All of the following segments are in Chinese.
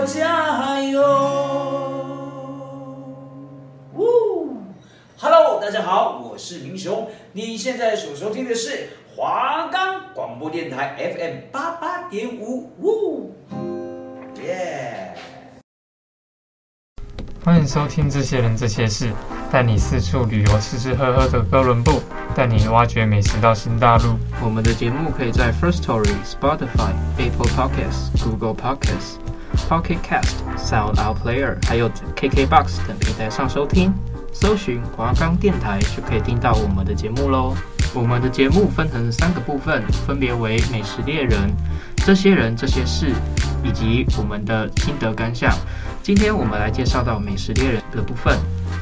我加油。呜，Hello，大家好，我是明雄，你现在所收听的是华冈广播电台 FM 八八点五，呜，耶。欢迎收听这些人这些事，带你四处旅游，吃吃喝喝的哥伦布，带你挖掘美食到新大陆。我们的节目可以在 First Story、Spotify、Apple Podcasts、Google Podcasts、Pocket Cast、Sound Out Player，还有 KKBox 等平台上收听。搜寻华冈电台就可以听到我们的节目喽。我们的节目分成三个部分，分别为美食猎人、这些人这些事，以及我们的心得感想。今天我们来介绍到美食猎人的部分。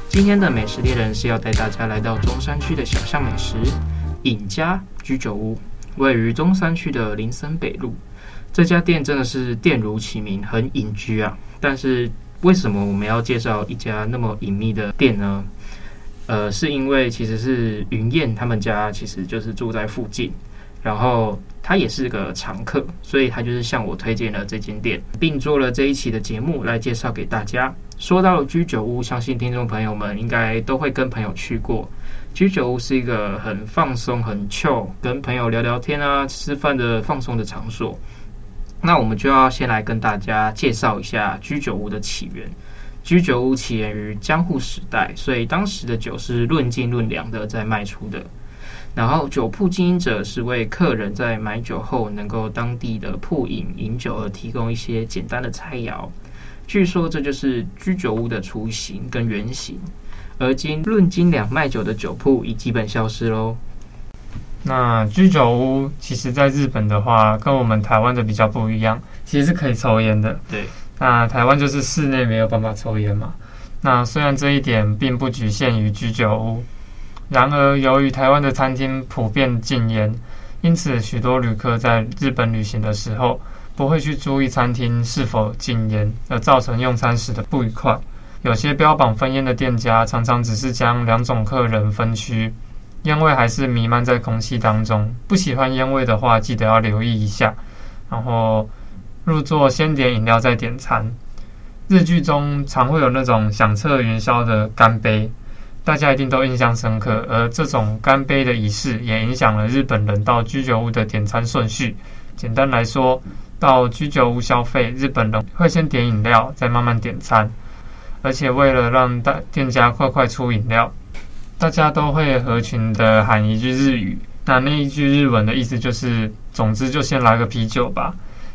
今天的美食猎人是要带大家来到中山区的小巷美食隐家居酒屋，位于中山区的林森北路。这家店真的是店如其名，很隐居啊。但是为什么我们要介绍一家那么隐秘的店呢？呃，是因为其实是云燕他们家其实就是住在附近，然后。他也是个常客，所以他就是向我推荐了这间店，并做了这一期的节目来介绍给大家。说到居酒屋，相信听众朋友们应该都会跟朋友去过。居酒屋是一个很放松、很 chill，跟朋友聊聊天啊、吃饭的放松的场所。那我们就要先来跟大家介绍一下居酒屋的起源。居酒屋起源于江户时代，所以当时的酒是论斤论两的在卖出的。然后酒铺经营者是为客人在买酒后能够当地的铺饮饮酒而提供一些简单的菜肴。据说这就是居酒屋的雏形跟原型。而今论斤两卖酒的酒铺已基本消失喽。那居酒屋其实在日本的话，跟我们台湾的比较不一样，其实是可以抽烟的。对。那台湾就是室内没有办法抽烟嘛。那虽然这一点并不局限于居酒屋。然而，由于台湾的餐厅普遍禁烟，因此许多旅客在日本旅行的时候不会去注意餐厅是否禁烟，而造成用餐时的不愉快。有些标榜分烟的店家常常只是将两种客人分区，烟味还是弥漫在空气当中。不喜欢烟味的话，记得要留意一下。然后入座先点饮料再点餐。日剧中常会有那种响彻云霄的干杯。大家一定都印象深刻，而这种干杯的仪式也影响了日本人到居酒屋的点餐顺序。简单来说，到居酒屋消费，日本人会先点饮料，再慢慢点餐。而且为了让大店家快快出饮料，大家都会合群的喊一句日语。那那一句日文的意思就是：总之就先来个啤酒吧。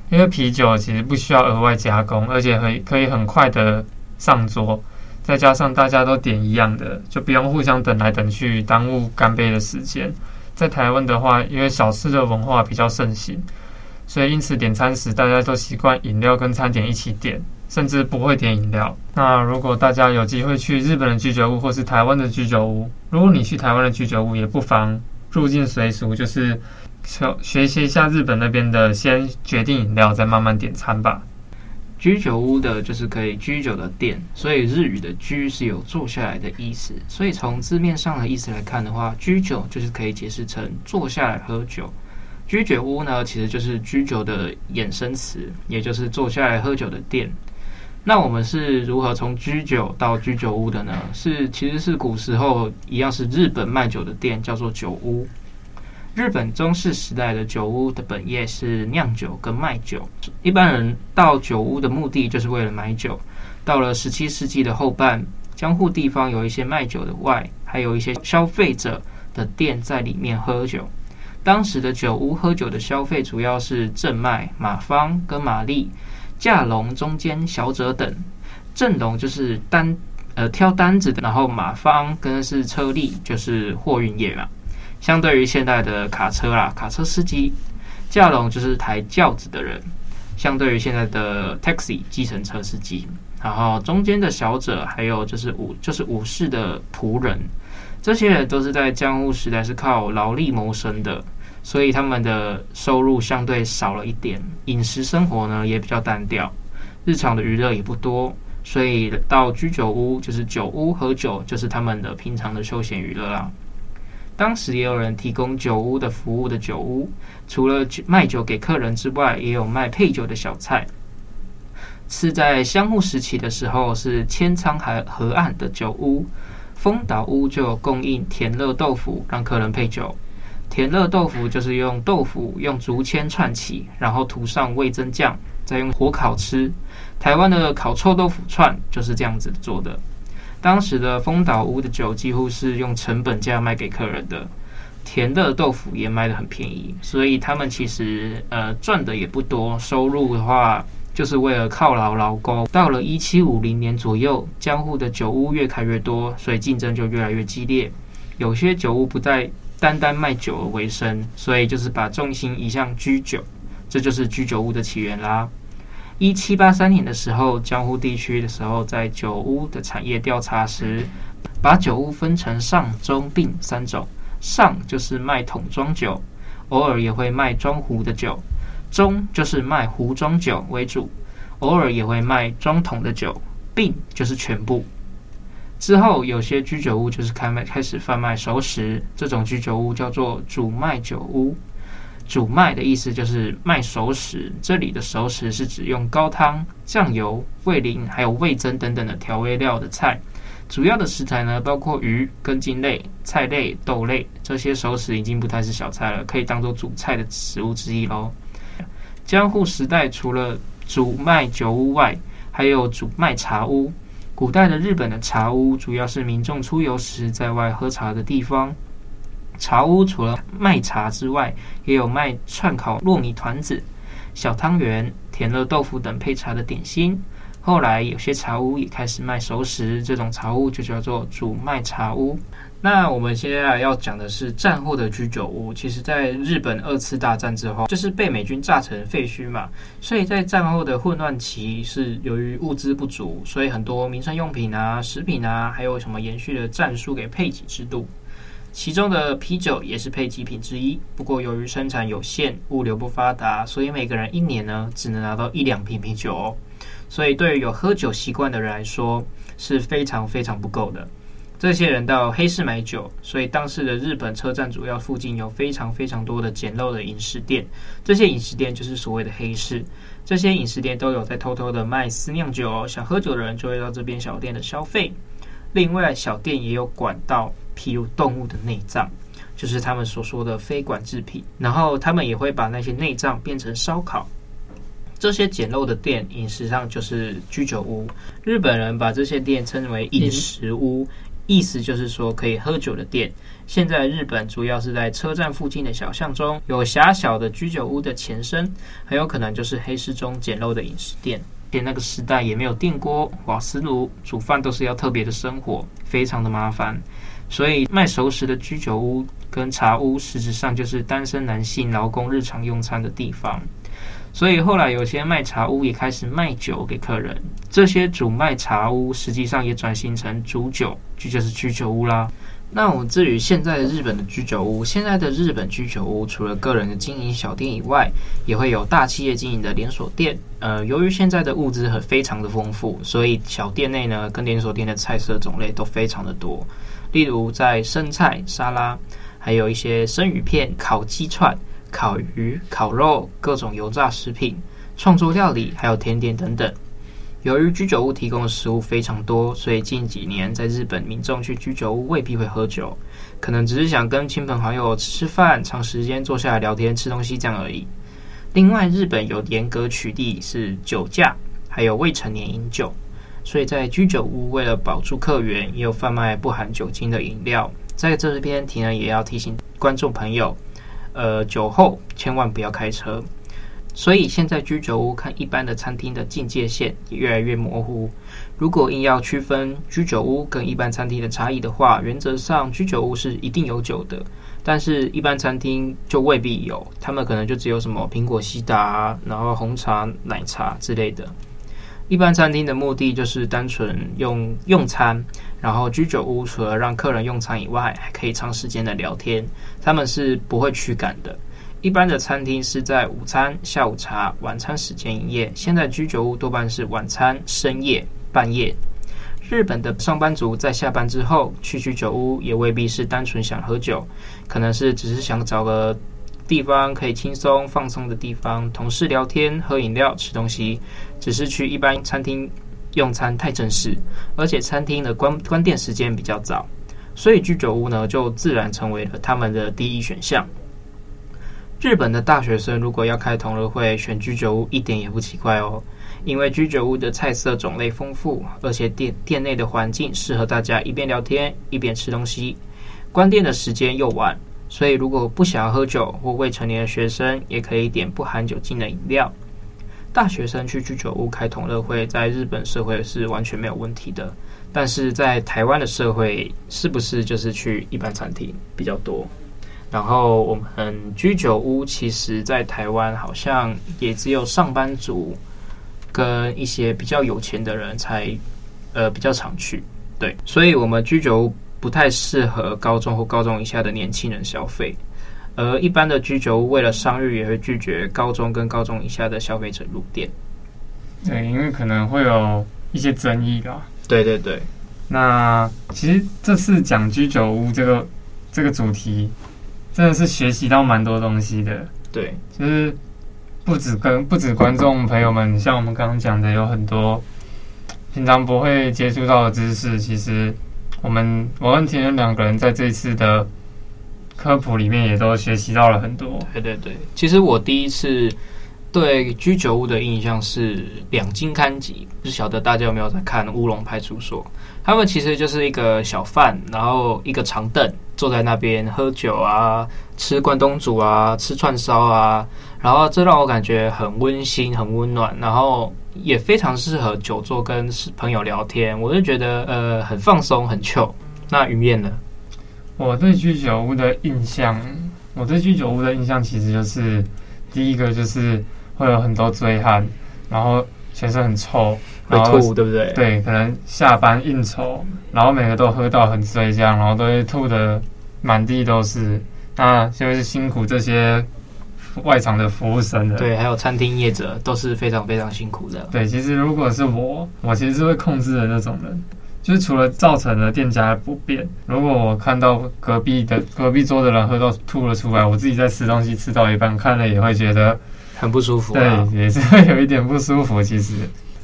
因为啤酒其实不需要额外加工，而且可以可以很快的上桌。再加上大家都点一样的，就不用互相等来等去，耽误干杯的时间。在台湾的话，因为小吃的文化比较盛行，所以因此点餐时大家都习惯饮料跟餐点一起点，甚至不会点饮料。那如果大家有机会去日本的居酒屋或是台湾的居酒屋，如果你去台湾的居酒屋，也不妨入境随俗，就是学学习一下日本那边的，先决定饮料，再慢慢点餐吧。居酒屋的就是可以居酒的店，所以日语的“居”是有坐下来的意思。所以从字面上的意思来看的话，居酒就是可以解释成坐下来喝酒。居酒屋呢，其实就是居酒的衍生词，也就是坐下来喝酒的店。那我们是如何从居酒到居酒屋的呢？是其实是古时候一样是日本卖酒的店，叫做酒屋。日本中世时代的酒屋的本业是酿酒跟卖酒，一般人到酒屋的目的就是为了买酒。到了十七世纪的后半，江户地方有一些卖酒的外，还有一些消费者的店在里面喝酒。当时的酒屋喝酒的消费主要是正卖、马方跟马力、架龙、中间小者等。正龙就是单呃挑单子的，然后马方跟是车力，就是货运业嘛。相对于现代的卡车啦，卡车司机，架龙就是抬轿子的人。相对于现在的 taxi，计程车司机，然后中间的小者，还有就是武，就是武士的仆人，这些人都是在江户时代是靠劳力谋生的，所以他们的收入相对少了一点，饮食生活呢也比较单调，日常的娱乐也不多，所以到居酒屋就是酒屋喝酒，就是他们的平常的休闲娱乐啦。当时也有人提供酒屋的服务的酒屋，除了卖酒给客人之外，也有卖配酒的小菜。是在相互时期的时候，是千仓海河岸的酒屋，丰岛屋就供应甜乐豆腐，让客人配酒。甜热豆腐就是用豆腐用竹签串起，然后涂上味增酱，再用火烤吃。台湾的烤臭豆腐串就是这样子做的。当时的丰岛屋的酒几乎是用成本价卖给客人的，田乐豆腐也卖得很便宜，所以他们其实呃赚的也不多，收入的话就是为了犒劳劳工。到了一七五零年左右，江户的酒屋越开越多，所以竞争就越来越激烈。有些酒屋不再单单卖酒而为生，所以就是把重心移向居酒，这就是居酒屋的起源啦。一七八三年的时候，江户地区的时候，在酒屋的产业调查时，把酒屋分成上、中、并三种。上就是卖桶装酒，偶尔也会卖装壶的酒；中就是卖壶装酒为主，偶尔也会卖装桶的酒；并就是全部。之后，有些居酒屋就是开卖开始贩卖熟食，这种居酒屋叫做主卖酒屋。主卖的意思就是卖熟食，这里的熟食是指用高汤、酱油、味淋还有味噌等等的调味料的菜。主要的食材呢，包括鱼、根茎类、菜类、豆类。这些熟食已经不太是小菜了，可以当做主菜的食物之一喽。江户时代除了主卖酒屋外，还有主卖茶屋。古代的日本的茶屋主要是民众出游时在外喝茶的地方。茶屋除了卖茶之外，也有卖串烤糯米团子、小汤圆、甜乐豆腐等配茶的点心。后来有些茶屋也开始卖熟食，这种茶屋就叫做煮卖茶屋。那我们现在要讲的是战后的居酒屋。其实，在日本二次大战之后，就是被美军炸成废墟嘛，所以在战后的混乱期，是由于物资不足，所以很多民生用品啊、食品啊，还有什么延续的战术给配给制度。其中的啤酒也是配给品之一，不过由于生产有限，物流不发达，所以每个人一年呢只能拿到一两瓶啤酒哦。所以对于有喝酒习惯的人来说是非常非常不够的。这些人到黑市买酒，所以当时的日本车站主要附近有非常非常多的简陋的饮食店，这些饮食店就是所谓的黑市。这些饮食店都有在偷偷的卖私酿酒哦，想喝酒的人就会到这边小店的消费。另外，小店也有管道。譬如动物的内脏，就是他们所说的非管制品。然后他们也会把那些内脏变成烧烤。这些简陋的店，饮食上就是居酒屋。日本人把这些店称为饮食屋，意思就是说可以喝酒的店。现在日本主要是在车站附近的小巷中有狭小的居酒屋的前身，很有可能就是黑市中简陋的饮食店。连那个时代也没有电锅、瓦斯炉，煮饭都是要特别的生火，非常的麻烦。所以卖熟食的居酒屋跟茶屋，实质上就是单身男性劳工日常用餐的地方。所以后来有些卖茶屋也开始卖酒给客人。这些主卖茶屋实际上也转型成主酒，就就是居酒屋啦。那我至于现在的日本的居酒屋，现在的日本居酒屋除了个人的经营小店以外，也会有大企业经营的连锁店。呃，由于现在的物资很非常的丰富，所以小店内呢跟连锁店的菜色种类都非常的多。例如，在生菜、沙拉，还有一些生鱼片、烤鸡串、烤鱼、烤肉、各种油炸食品、创作料理，还有甜点等等。由于居酒屋提供的食物非常多，所以近几年在日本，民众去居酒屋未必会喝酒，可能只是想跟亲朋好友吃饭，长时间坐下来聊天、吃东西这样而已。另外，日本有严格取缔是酒驾，还有未成年饮酒。所以在居酒屋，为了保住客源，也有贩卖不含酒精的饮料。在这边提呢，也要提醒观众朋友，呃，酒后千万不要开车。所以现在居酒屋看一般的餐厅的境界线也越来越模糊。如果硬要区分居酒屋跟一般餐厅的差异的话，原则上居酒屋是一定有酒的，但是一般餐厅就未必有，他们可能就只有什么苹果西达，然后红茶、奶茶之类的。一般餐厅的目的就是单纯用用餐，然后居酒屋除了让客人用餐以外，还可以长时间的聊天。他们是不会驱赶的。一般的餐厅是在午餐、下午茶、晚餐时间营业，现在居酒屋多半是晚餐、深夜、半夜。日本的上班族在下班之后去居酒屋，也未必是单纯想喝酒，可能是只是想找个地方，可以轻松放松的地方，同事聊天、喝饮料、吃东西。只是去一般餐厅用餐太正式，而且餐厅的关关店时间比较早，所以居酒屋呢就自然成为了他们的第一选项。日本的大学生如果要开同乐会，选居酒屋一点也不奇怪哦，因为居酒屋的菜色种类丰富，而且店店内的环境适合大家一边聊天一边吃东西。关店的时间又晚，所以如果不想要喝酒或未成年的学生，也可以点不含酒精的饮料。大学生去居酒屋开同乐会，在日本社会是完全没有问题的，但是在台湾的社会，是不是就是去一般餐厅比较多？然后我们居酒屋，其实，在台湾好像也只有上班族跟一些比较有钱的人才，呃，比较常去。对，所以我们居酒屋不太适合高中或高中以下的年轻人消费。而一般的居酒屋为了商誉，也会拒绝高中跟高中以下的消费者入店。对，因为可能会有一些争议吧。对对对。那其实这次讲居酒屋这个这个主题。真的是学习到蛮多东西的，对，就是不止跟不止观众朋友们，像我们刚刚讲的，有很多平常不会接触到的知识。其实我们我跟田园两个人在这一次的科普里面，也都学习到了很多。对对对，其实我第一次对居酒屋的印象是两津勘吉，不晓得大家有没有在看《乌龙派出所》？他们其实就是一个小贩，然后一个长凳。坐在那边喝酒啊，吃关东煮啊，吃串烧啊，然后这让我感觉很温馨、很温暖，然后也非常适合久坐跟朋友聊天。我就觉得呃很放松、很 chill。那鱼面呢？我对居酒屋的印象，我对居酒屋的印象其实就是第一个就是会有很多醉汉，然后全身很臭。会吐，对不对？对，可能下班应酬，然后每个都喝到很醉，这样，然后都会吐得满地都是。那就是辛苦这些外场的服务生的，对，还有餐厅业者都是非常非常辛苦的。对，其实如果是我，我其实是会控制的那种人，就是除了造成了店家的不便，如果我看到隔壁的隔壁桌的人喝到吐了出来，我自己在吃东西吃到一半，看了也会觉得很不舒服啊。对，也是会有一点不舒服，其实。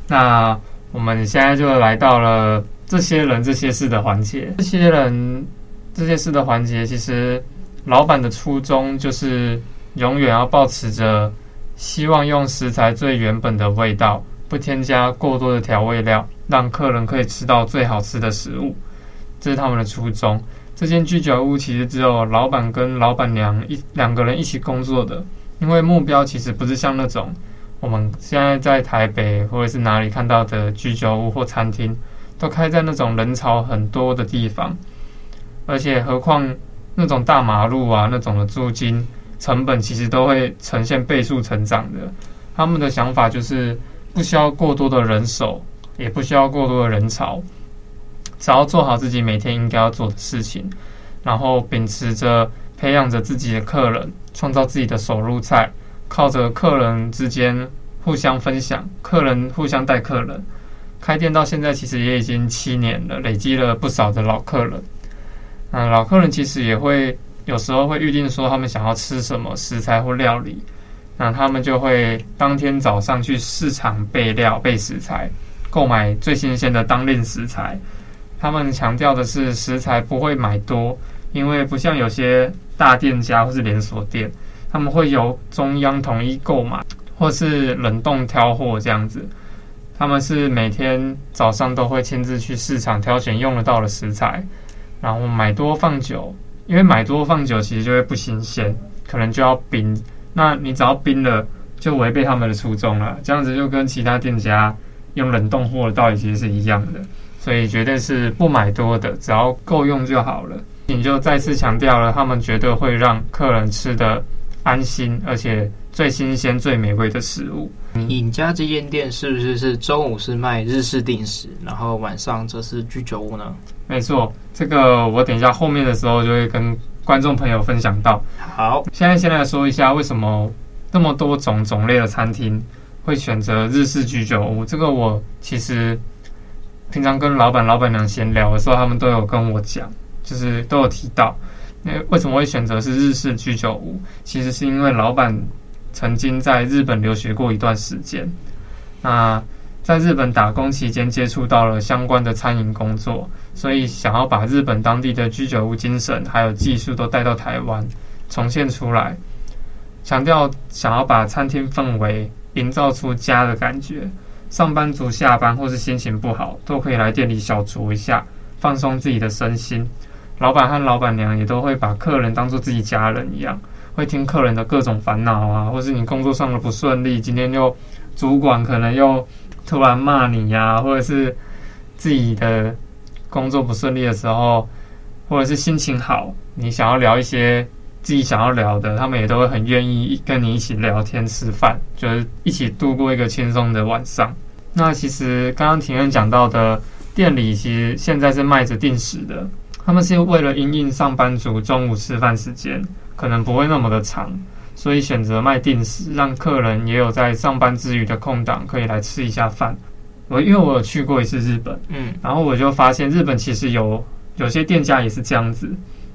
那我们现在就来到了这些人这些事的环节。这些人这些事的环节，其实老板的初衷就是永远要保持着希望用食材最原本的味道，不添加过多的调味料，让客人可以吃到最好吃的食物。这是他们的初衷。这间居酒屋其实只有老板跟老板娘一两个人一起工作的，因为目标其实不是像那种。我们现在在台北或者是哪里看到的居酒屋或餐厅，都开在那种人潮很多的地方，而且何况那种大马路啊，那种的租金成本其实都会呈现倍数成长的。他们的想法就是不需要过多的人手，也不需要过多的人潮，只要做好自己每天应该要做的事情，然后秉持着培养着自己的客人，创造自己的手入菜。靠着客人之间互相分享，客人互相带客人，开店到现在其实也已经七年了，累积了不少的老客人。嗯，老客人其实也会有时候会预定说他们想要吃什么食材或料理，那他们就会当天早上去市场备料备食材，购买最新鲜的当令食材。他们强调的是食材不会买多，因为不像有些大店家或是连锁店。他们会由中央统一购买，或是冷冻挑货这样子。他们是每天早上都会亲自去市场挑选用得到的食材，然后买多放久。因为买多放久其实就会不新鲜，可能就要冰。那你只要冰了，就违背他们的初衷了。这样子就跟其他店家用冷冻货的道理其实是一样的。所以绝对是不买多的，只要够用就好了。你就再次强调了，他们绝对会让客人吃的。安心，而且最新鲜、最美味的食物。尹家这间店是不是是中午是卖日式定食，然后晚上则是居酒屋呢？没错，这个我等一下后面的时候就会跟观众朋友分享到。好，现在先来说一下为什么那么多种种类的餐厅会选择日式居酒屋。这个我其实平常跟老板、老板娘闲聊的时候，他们都有跟我讲，就是都有提到。那为什么会选择是日式居酒屋？其实是因为老板曾经在日本留学过一段时间，那在日本打工期间接触到了相关的餐饮工作，所以想要把日本当地的居酒屋精神还有技术都带到台湾，重现出来，强调想要把餐厅氛围营造出家的感觉。上班族下班或是心情不好，都可以来店里小酌一下，放松自己的身心。老板和老板娘也都会把客人当做自己家人一样，会听客人的各种烦恼啊，或是你工作上的不顺利，今天又主管可能又突然骂你呀、或者是自己的工作不顺利的时候，或者是心情好，你想要聊一些自己想要聊的，他们也都会很愿意跟你一起聊天吃饭，就是一起度过一个轻松的晚上。那其实刚刚庭院讲到的店里，其实现在是卖着定时的，他们是为了因应上班族中午吃饭时间可能不会那么的长，所以选择卖定时，让客人也有在上班之余的空档可以来吃一下饭。我因为我有去过一次日本，嗯，然后我就发现日本其实有有些店家也是这样子。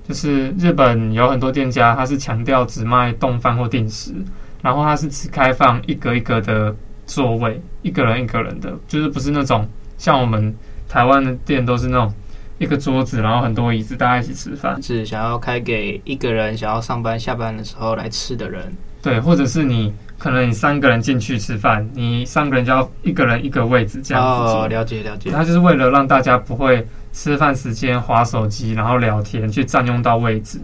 就是日本有很多店家，他是强调只卖冻饭或定时，然后他是只开放一格一格的座位，一个人一个人的，就是不是那种像我们台湾的店都是那种一个桌子，然后很多椅子，大家一起吃饭。是想要开给一个人想要上班下班的时候来吃的人。对，或者是你可能你三个人进去吃饭，你三个人就要一个人一个位置这样子。哦，了解了解。他就是为了让大家不会。吃饭时间划手机，然后聊天，去占用到位置。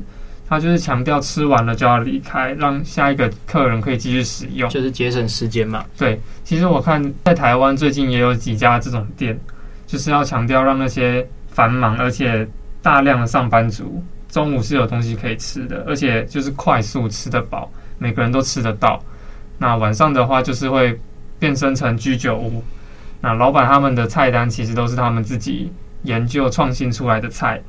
他就是强调吃完了就要离开，让下一个客人可以继续使用，就是节省时间嘛。对，其实我看在台湾最近也有几家这种店，就是要强调让那些繁忙而且大量的上班族中午是有东西可以吃的，而且就是快速吃得饱，每个人都吃得到。那晚上的话就是会变身成居酒屋，那老板他们的菜单其实都是他们自己。研究创新出来的菜，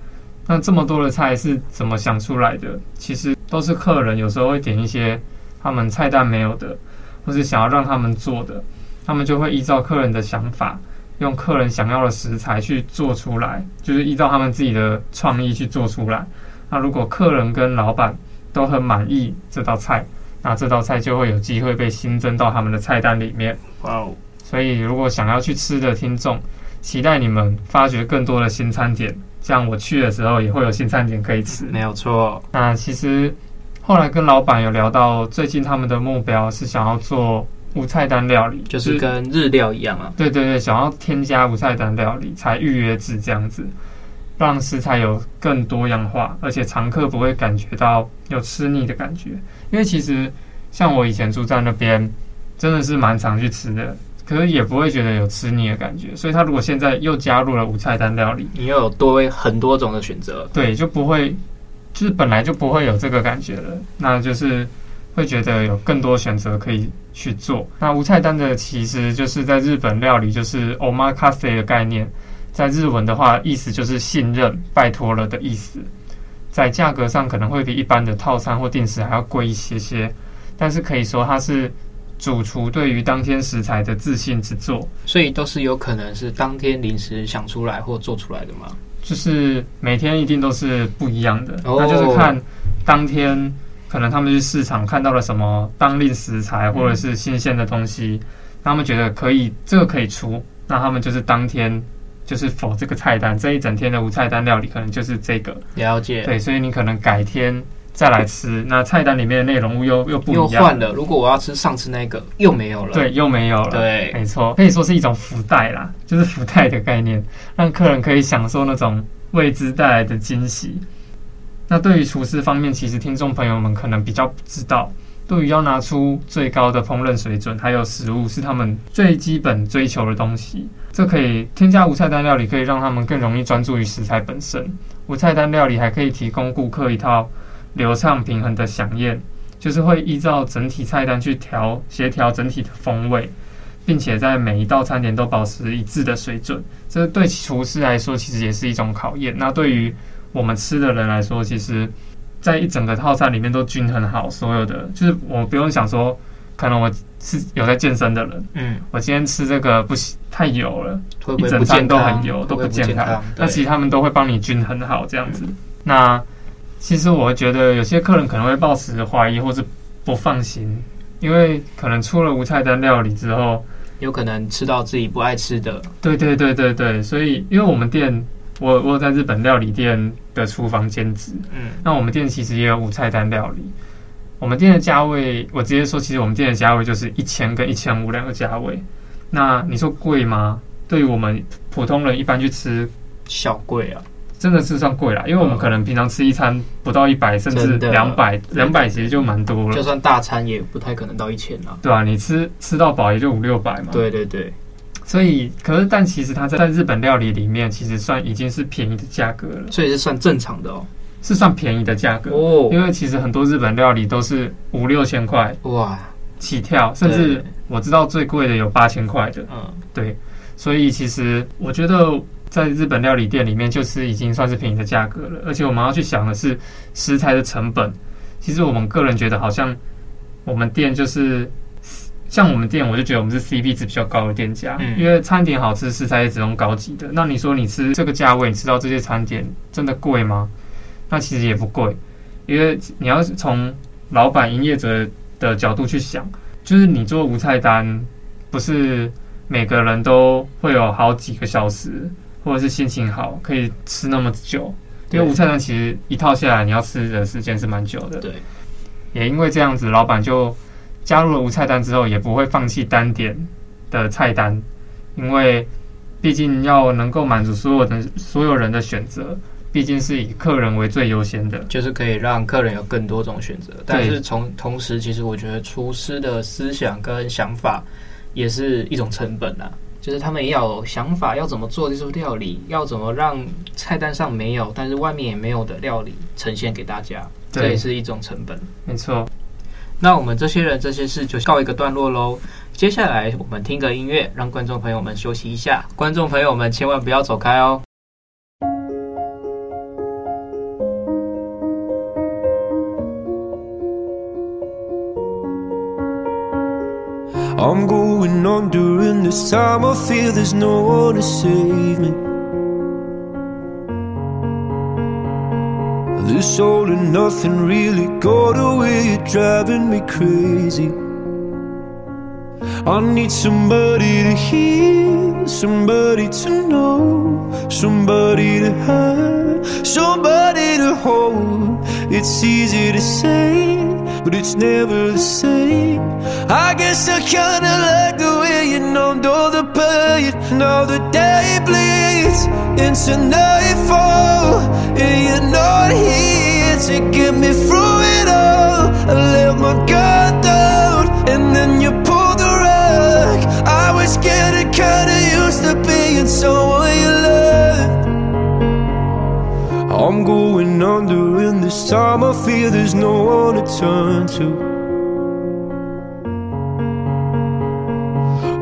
那这么多的菜是怎么想出来的？其实都是客人有时候会点一些他们菜单没有的，或是想要让他们做的，他们就会依照客人的想法，用客人想要的食材去做出来，就是依照他们自己的创意去做出来。那如果客人跟老板都很满意这道菜，那这道菜就会有机会被新增到他们的菜单里面。哇哦！所以如果想要去吃的听众，期待你们发掘更多的新餐点，这样我去的时候也会有新餐点可以吃。没有错。那其实后来跟老板有聊到，最近他们的目标是想要做无菜单料理，就是跟日料一样啊。对对对，想要添加无菜单料理，才预约制这样子，让食材有更多样化，而且常客不会感觉到有吃腻的感觉。因为其实像我以前住在那边，真的是蛮常去吃的。可是也不会觉得有吃腻的感觉，所以他如果现在又加入了无菜单料理，你又有多很多种的选择，对，就不会，就是本来就不会有这个感觉了，那就是会觉得有更多选择可以去做。那无菜单的其实就是在日本料理就是 omakase 的概念，在日文的话意思就是信任、拜托了的意思，在价格上可能会比一般的套餐或定食还要贵一些些，但是可以说它是。主厨对于当天食材的自信之作，所以都是有可能是当天临时想出来或做出来的吗？就是每天一定都是不一样的，那就是看当天可能他们去市场看到了什么当令食材或者是新鲜的东西，他们觉得可以，这个可以出，那他们就是当天就是否这个菜单，这一整天的无菜单料理可能就是这个。了解。对，所以你可能改天。再来吃，那菜单里面的内容物又又不一样，又换了。如果我要吃上次那个，又没有了。对，又没有了。对，没错，可以说是一种福袋啦，就是福袋的概念，让客人可以享受那种未知带来的惊喜。那对于厨师方面，其实听众朋友们可能比较不知道，对于要拿出最高的烹饪水准，还有食物是他们最基本追求的东西。这可以添加无菜单料理，可以让他们更容易专注于食材本身。无菜单料理还可以提供顾客一套。流畅平衡的响宴，就是会依照整体菜单去调协调整体的风味，并且在每一道餐点都保持一致的水准。这对厨师来说，其实也是一种考验。那对于我们吃的人来说，其实，在一整个套餐里面都均衡好，所有的就是我不用想说，可能我是有在健身的人，嗯，我今天吃这个不行，太油了，一整餐都很油，都不健康。那其实他们都会帮你均衡好这样子。嗯、那其实我觉得有些客人可能会抱持怀疑或是不放心，因为可能出了无菜单料理之后，有可能吃到自己不爱吃的。对对对对对，所以因为我们店，我我有在日本料理店的厨房兼职，嗯，那我们店其实也有无菜单料理。我们店的价位，我直接说，其实我们店的价位就是一千跟一千五两个价位。那你说贵吗？对于我们普通人一般去吃，小贵啊。真的是算贵了，因为我们可能平常吃一餐不到一百，甚至两百，两百其实就蛮多了。就算大餐也不太可能到一千啊。对啊，你吃吃到饱也就五六百嘛。对对对。所以，可是但其实它在在日本料理里面，其实算已经是便宜的价格了。所以是算正常的哦，是算便宜的价格哦。因为其实很多日本料理都是五六千块哇起跳，甚至我知道最贵的有八千块的。嗯，对。所以其实我觉得。在日本料理店里面，就是已经算是便宜的价格了。而且我们要去想的是食材的成本。其实我们个人觉得，好像我们店就是像我们店，我就觉得我们是 CP 值比较高的店家。嗯。因为餐点好吃，食材也只用高级的。那你说你吃这个价位，你吃到这些餐点真的贵吗？那其实也不贵，因为你要从老板、营业者的角度去想，就是你做无菜单，不是每个人都会有好几个小时。或者是心情好，可以吃那么久，因为无菜单其实一套下来，你要吃的时间是蛮久的。对，也因为这样子，老板就加入了无菜单之后，也不会放弃单点的菜单，因为毕竟要能够满足所有的所有人的选择，毕竟是以客人为最优先的，就是可以让客人有更多种选择。但是从同时，其实我觉得厨师的思想跟想法也是一种成本啊。就是他们也要有想法，要怎么做这种料理，要怎么让菜单上没有，但是外面也没有的料理呈现给大家，这也是一种成本。没错。那我们这些人这些事就告一个段落喽。接下来我们听个音乐，让观众朋友们休息一下。观众朋友们千万不要走开哦。This time. I feel there's no one to save me. This all and nothing really got away, you're driving me crazy. I need somebody to hear, somebody to know, somebody to have, somebody to hold. It's easy to say but it's never the same. I guess I kinda like the pain. Now the day bleeds into nightfall, and you're not here to get me through it all. I let my guard down, and then you pulled the rug. I was getting kinda used to being someone you loved. I'm going under, and this time I feel there's no one to turn to.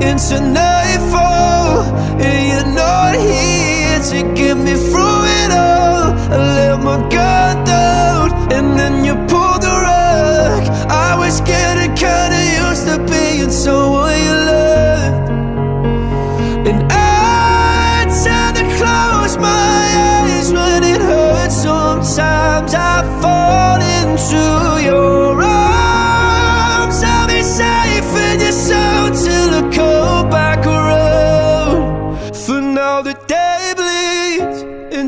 into nightfall, and you're not here to get me through it all. I let my guard down, and then you pulled the rug. I was getting kinda used to being someone you loved, and I tend to close my eyes when it hurts. Sometimes I fall into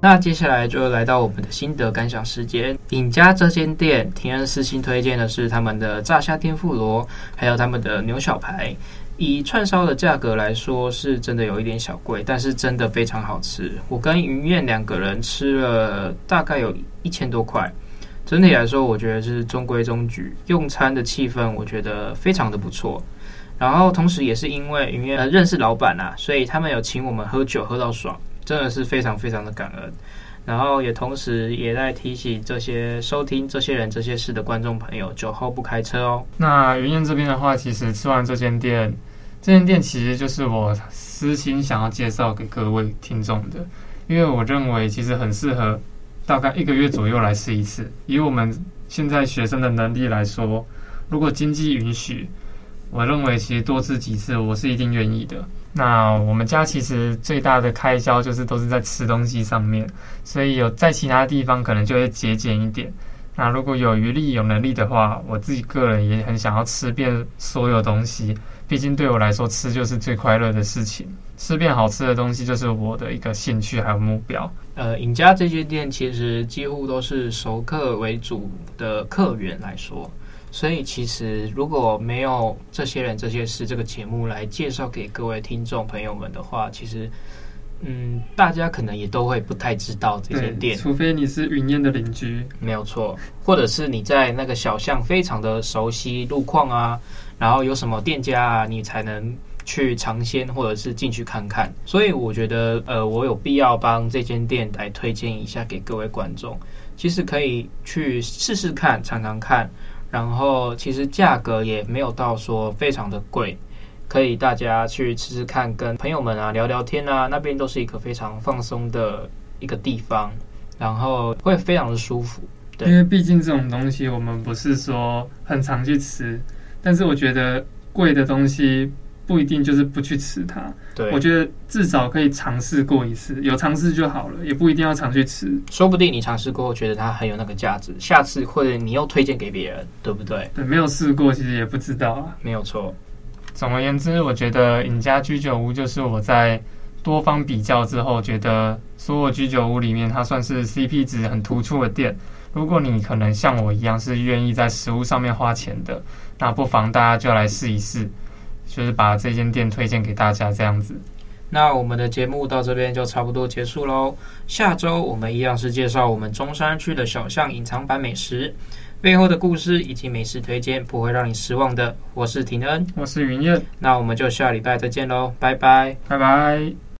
那接下来就来到我们的心得感想时间。尹家这间店，庭恩私星推荐的是他们的炸虾天妇罗，还有他们的牛小排。以串烧的价格来说，是真的有一点小贵，但是真的非常好吃。我跟云燕两个人吃了大概有一千多块，整体来说，我觉得是中规中矩。用餐的气氛，我觉得非常的不错。然后，同时也是因为云燕认识老板啊，所以他们有请我们喝酒，喝到爽。真的是非常非常的感恩，然后也同时也在提醒这些收听这些人这些事的观众朋友，酒后不开车哦。那云燕这边的话，其实吃完这间店，这间店其实就是我私心想要介绍给各位听众的，因为我认为其实很适合大概一个月左右来吃一次。以我们现在学生的能力来说，如果经济允许，我认为其实多吃几次，我是一定愿意的。那我们家其实最大的开销就是都是在吃东西上面，所以有在其他地方可能就会节俭一点。那如果有余力、有能力的话，我自己个人也很想要吃遍所有东西。毕竟对我来说，吃就是最快乐的事情。吃遍好吃的东西就是我的一个兴趣还有目标。呃，尹家这些店其实几乎都是熟客为主的客源来说。所以，其实如果没有这些人、这些事这个节目来介绍给各位听众朋友们的话，其实，嗯，大家可能也都会不太知道这间店。除非你是云燕的邻居，没有错，或者是你在那个小巷非常的熟悉路况啊，然后有什么店家啊，你才能去尝鲜或者是进去看看。所以，我觉得，呃，我有必要帮这间店来推荐一下给各位观众。其实可以去试试看，尝尝看。然后其实价格也没有到说非常的贵，可以大家去吃吃看，跟朋友们啊聊聊天啊，那边都是一个非常放松的一个地方，然后会非常的舒服。对，因为毕竟这种东西我们不是说很常去吃，但是我觉得贵的东西。不一定就是不去吃它，对，我觉得至少可以尝试过一次，有尝试就好了，也不一定要常去吃。说不定你尝试过后觉得它很有那个价值，下次或者你又推荐给别人，对不对？对，没有试过其实也不知道啊。没有错。总而言之，我觉得尹家居酒屋就是我在多方比较之后，觉得所有居酒屋里面它算是 CP 值很突出的店。如果你可能像我一样是愿意在食物上面花钱的，那不妨大家就来试一试。就是把这间店推荐给大家这样子。那我们的节目到这边就差不多结束喽。下周我们一样是介绍我们中山区的小巷隐藏版美食背后的故事以及美食推荐，不会让你失望的。我是廷恩，我是云燕，那我们就下礼拜再见喽，拜拜，拜拜。